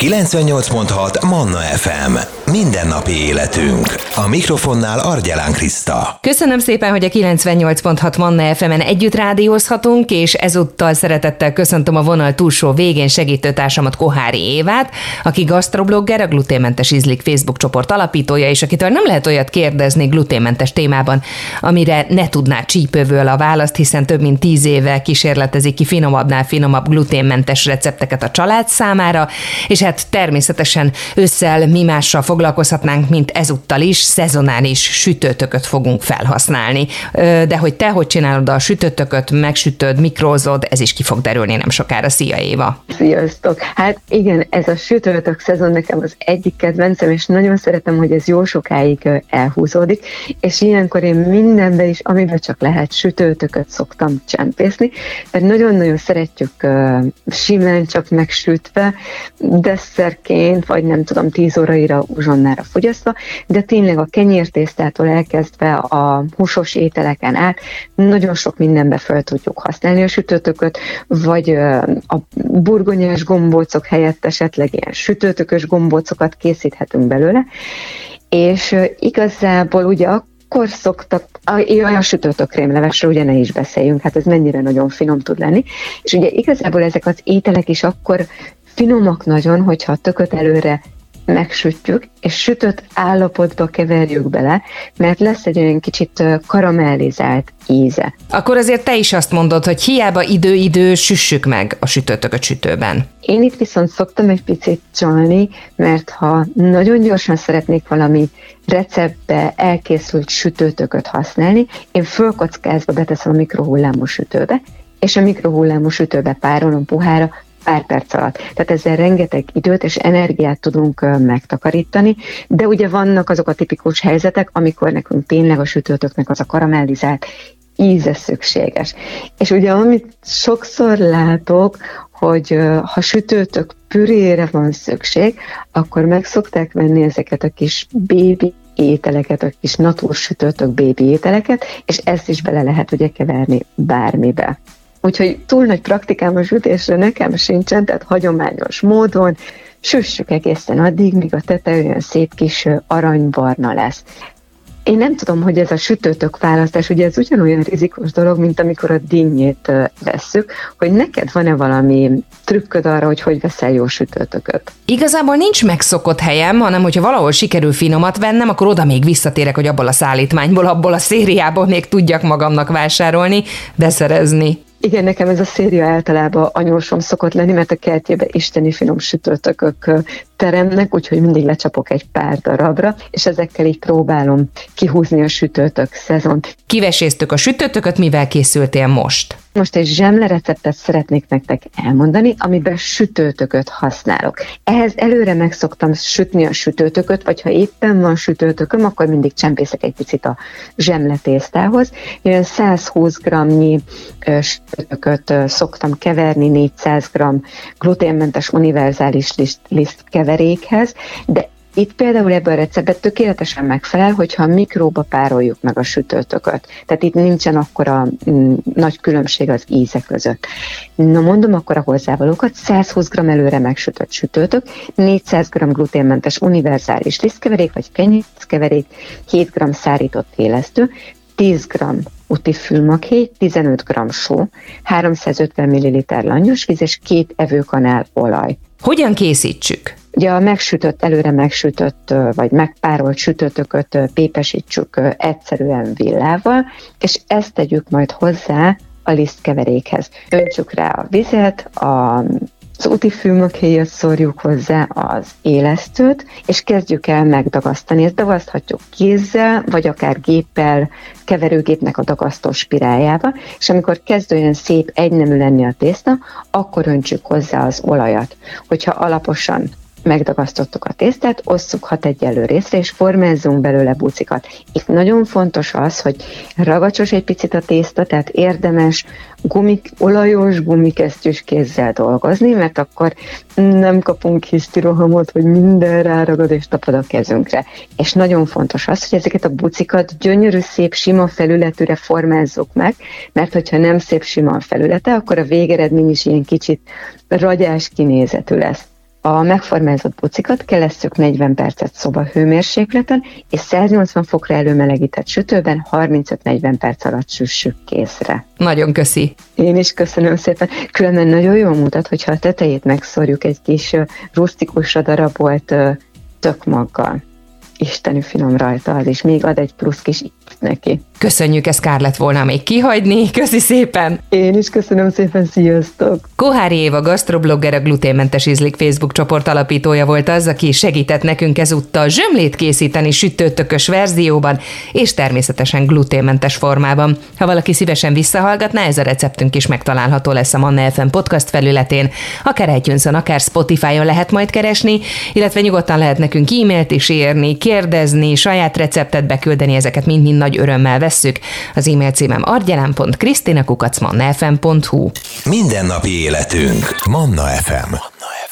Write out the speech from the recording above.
98.6 Manna FM. Mindennapi életünk. A mikrofonnál Argyelán Kriszta. Köszönöm szépen, hogy a 98.6 Manna FM-en együtt rádiózhatunk, és ezúttal szeretettel köszöntöm a vonal túlsó végén segítőtársamat Kohári Évát, aki gasztroblogger, a Gluténmentes Ízlik Facebook csoport alapítója, és akitől nem lehet olyat kérdezni gluténmentes témában, amire ne tudná csípővől a választ, hiszen több mint tíz éve kísérletezik ki finomabbnál finomabb gluténmentes recepteket a család számára, és hát természetesen ősszel mi mással foglalkozhatnánk, mint ezúttal is, szezonális sütőtököt fogunk felhasználni. De hogy te hogy csinálod a sütőtököt, megsütöd, mikrózod, ez is ki fog derülni nem sokára. Szia Éva! Sziasztok! Hát igen, ez a sütőtök szezon nekem az egyik kedvencem, és nagyon szeretem, hogy ez jó sokáig elhúzódik, és ilyenkor én mindenben is, amiben csak lehet sütőtököt szoktam csempészni, mert nagyon-nagyon szeretjük simán csak megsütve, desszerként, vagy nem tudom, 10 óraira uzsonnára fogyasztva, de tényleg a kenyértésztától elkezdve a húsos ételeken át nagyon sok mindenbe fel tudjuk használni a sütőtököt, vagy a burgonyás gombócok helyett esetleg ilyen sütőtökös gombócokat készíthetünk belőle, és igazából ugye akkor szoktak, a, a sütőtök krémlevesről ugye ne is beszéljünk, hát ez mennyire nagyon finom tud lenni, és ugye igazából ezek az ételek is akkor finomak nagyon, hogyha a tököt előre megsütjük, és sütött állapotba keverjük bele, mert lesz egy olyan kicsit karamellizált íze. Akkor azért te is azt mondod, hogy hiába idő-idő süssük meg a sütőtököt sütőben. Én itt viszont szoktam egy picit csalni, mert ha nagyon gyorsan szeretnék valami receptbe elkészült sütőtököt használni, én fölkockázva beteszem a mikrohullámú sütőbe, és a mikrohullámú sütőbe párolom puhára pár perc alatt. Tehát ezzel rengeteg időt és energiát tudunk megtakarítani, de ugye vannak azok a tipikus helyzetek, amikor nekünk tényleg a sütőtöknek az a karamellizált íze szükséges. És ugye amit sokszor látok, hogy ha sütőtök pürére van szükség, akkor meg szokták venni ezeket a kis bébi ételeket, a kis natursütőtök bébi ételeket, és ezt is bele lehet ugye keverni bármibe. Úgyhogy túl nagy praktikám a sütésre nekem sincsen, tehát hagyományos módon süssük egészen addig, míg a tete olyan szép kis aranybarna lesz. Én nem tudom, hogy ez a sütőtök választás, ugye ez ugyanolyan rizikos dolog, mint amikor a dinnyét vesszük, hogy neked van-e valami trükköd arra, hogy hogy veszel jó sütőtököt? Igazából nincs megszokott helyem, hanem hogyha valahol sikerül finomat vennem, akkor oda még visszatérek, hogy abból a szállítmányból, abból a szériából még tudjak magamnak vásárolni, beszerezni. Igen, nekem ez a széria általában anyósom szokott lenni, mert a kertjébe isteni finom sütőtökök teremnek, úgyhogy mindig lecsapok egy pár darabra, és ezekkel így próbálom kihúzni a sütőtök szezont. Kiveséztük a sütőtököt, mivel készültél most? Most egy zsemle receptet szeretnék nektek elmondani, amiben sütőtököt használok. Ehhez előre meg szoktam sütni a sütőtököt, vagy ha éppen van sütőtököm, akkor mindig csempészek egy picit a zsemle tésztához. Olyan 120 g-nyi sütőtököt szoktam keverni 400 g gluténmentes univerzális liszt, liszt keverékhez, de itt például ebben a receptben tökéletesen megfelel, hogyha a mikróba pároljuk meg a sütőtököt. Tehát itt nincsen akkora mm, nagy különbség az ízek között. Na mondom akkor a hozzávalókat, 120 g előre megsütött sütőtök, 400 g gluténmentes univerzális lisztkeverék vagy kenyészkeverék, 7 g szárított élesztő, 10 g úti fülmakhéj, 15 g só, 350 ml langyos víz és két evőkanál olaj. Hogyan készítsük? Ugye a megsütött, előre megsütött, vagy megpárolt sütőtököt pépesítsük egyszerűen villával, és ezt tegyük majd hozzá a lisztkeverékhez. Öntsük rá a vizet, a az úti fűmökéjét szórjuk hozzá az élesztőt, és kezdjük el megdagasztani. Ezt dagaszthatjuk kézzel, vagy akár géppel, keverőgépnek a dagasztó spirájába, és amikor kezd olyan szép egynemű lenni a tészta, akkor öntsük hozzá az olajat. Hogyha alaposan megdagasztottuk a tésztát, osszuk hat egyenlő részre, és formázzunk belőle bucikat. Itt nagyon fontos az, hogy ragacsos egy picit a tészta, tehát érdemes gumik, olajos gumikesztyűs kézzel dolgozni, mert akkor nem kapunk hisztirohamot, hogy minden ráragad és tapad a kezünkre. És nagyon fontos az, hogy ezeket a bucikat gyönyörű, szép, sima felületűre formázzuk meg, mert hogyha nem szép, sima a felülete, akkor a végeredmény is ilyen kicsit ragyás kinézetű lesz. A megformázott bucikat kelesszük 40 percet szoba hőmérsékleten, és 180 fokra előmelegített sütőben 35-40 perc alatt süssük készre. Nagyon köszi. Én is köszönöm szépen. Különben nagyon jól mutat, hogyha a tetejét megszorjuk egy kis rustikusra darabolt tökmaggal. Isteni finom rajta az, és még ad egy plusz kis neki. Köszönjük, ez kár lett volna még kihagyni. Köszi szépen! Én is köszönöm szépen, sziasztok! Kohári Éva gasztroblogger, a gluténmentes ízlik Facebook csoport alapítója volt az, aki segített nekünk ezúttal zsömlét készíteni sütőtökös verzióban, és természetesen gluténmentes formában. Ha valaki szívesen visszahallgatná, ez a receptünk is megtalálható lesz a Manna FM podcast felületén, akár itunes akár Spotify-on lehet majd keresni, illetve nyugodtan lehet nekünk e-mailt is írni, kérdezni, saját receptet beküldeni, ezeket mind-mind nagy örömmel vesszük. Az e-mail címem argyelán.krisztinakukacmannafm.hu Mindennapi életünk. Manna FM. Manna FM.